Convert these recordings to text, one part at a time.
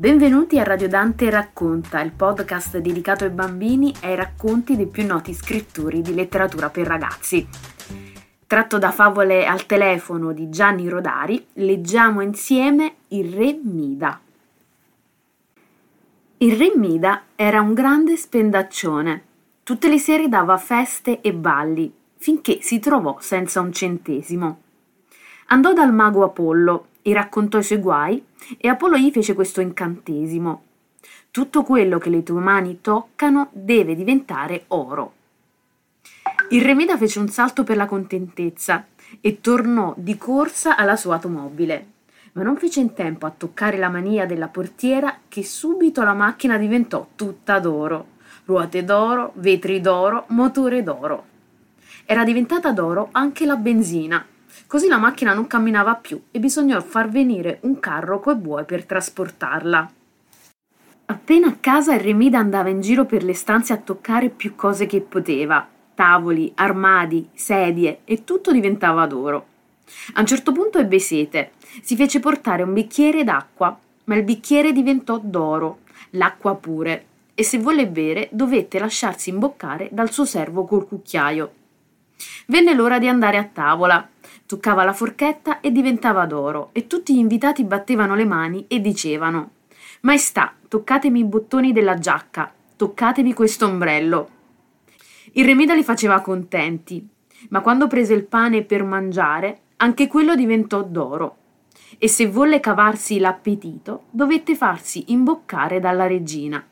Benvenuti a Radio Dante Racconta, il podcast dedicato ai bambini e ai racconti dei più noti scrittori di letteratura per ragazzi. Tratto da favole al telefono di Gianni Rodari, leggiamo insieme Il Re Mida. Il Re Mida era un grande spendaccione. Tutte le sere dava feste e balli, finché si trovò senza un centesimo. Andò dal mago Apollo e raccontò i suoi guai e Apollo gli fece questo incantesimo. Tutto quello che le tue mani toccano deve diventare oro. Il Remeda fece un salto per la contentezza e tornò di corsa alla sua automobile, ma non fece in tempo a toccare la mania della portiera che subito la macchina diventò tutta d'oro. Ruote d'oro, vetri d'oro, motore d'oro. Era diventata d'oro anche la benzina Così la macchina non camminava più e bisognò far venire un carro coi buoi per trasportarla. Appena a casa il Remida andava in giro per le stanze a toccare più cose che poteva. Tavoli, armadi, sedie e tutto diventava d'oro. A un certo punto ebbe sete. Si fece portare un bicchiere d'acqua, ma il bicchiere diventò d'oro, l'acqua pure, e se volle bere dovette lasciarsi imboccare dal suo servo col cucchiaio. Venne l'ora di andare a tavola. Toccava la forchetta e diventava d'oro, e tutti gli invitati battevano le mani e dicevano Maestà, toccatemi i bottoni della giacca, toccatemi questo ombrello. Il Remeda li faceva contenti, ma quando prese il pane per mangiare, anche quello diventò d'oro. E se volle cavarsi l'appetito, dovette farsi imboccare dalla regina.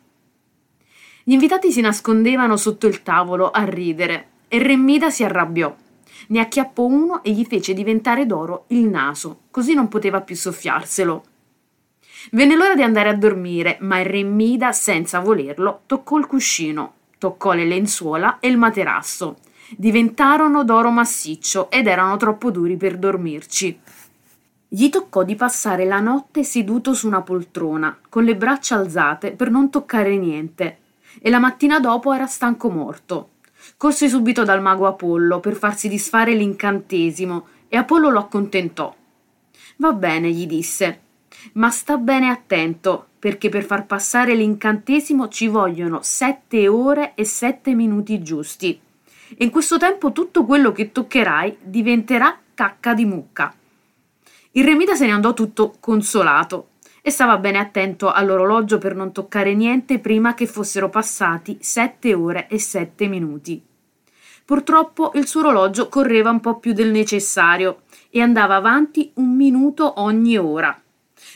Gli invitati si nascondevano sotto il tavolo a ridere, e Remida si arrabbiò. Ne acchiappò uno e gli fece diventare d'oro il naso, così non poteva più soffiarselo. Venne l'ora di andare a dormire, ma il re Mida, senza volerlo, toccò il cuscino, toccò le lenzuola e il materasso. Diventarono d'oro massiccio ed erano troppo duri per dormirci. Gli toccò di passare la notte seduto su una poltrona, con le braccia alzate per non toccare niente, e la mattina dopo era stanco morto. Corse subito dal mago Apollo per farsi disfare l'incantesimo e Apollo lo accontentò. Va bene, gli disse, ma sta bene attento, perché per far passare l'incantesimo ci vogliono sette ore e sette minuti giusti. E in questo tempo tutto quello che toccherai diventerà cacca di mucca. Il Remida se ne andò tutto consolato e stava bene attento all'orologio per non toccare niente prima che fossero passati sette ore e sette minuti. Purtroppo il suo orologio correva un po' più del necessario e andava avanti un minuto ogni ora.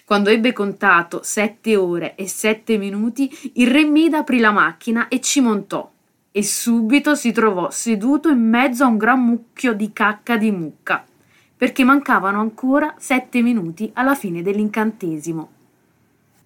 Quando ebbe contato sette ore e sette minuti, il re Mida aprì la macchina e ci montò. E subito si trovò seduto in mezzo a un gran mucchio di cacca di mucca, perché mancavano ancora sette minuti alla fine dell'incantesimo.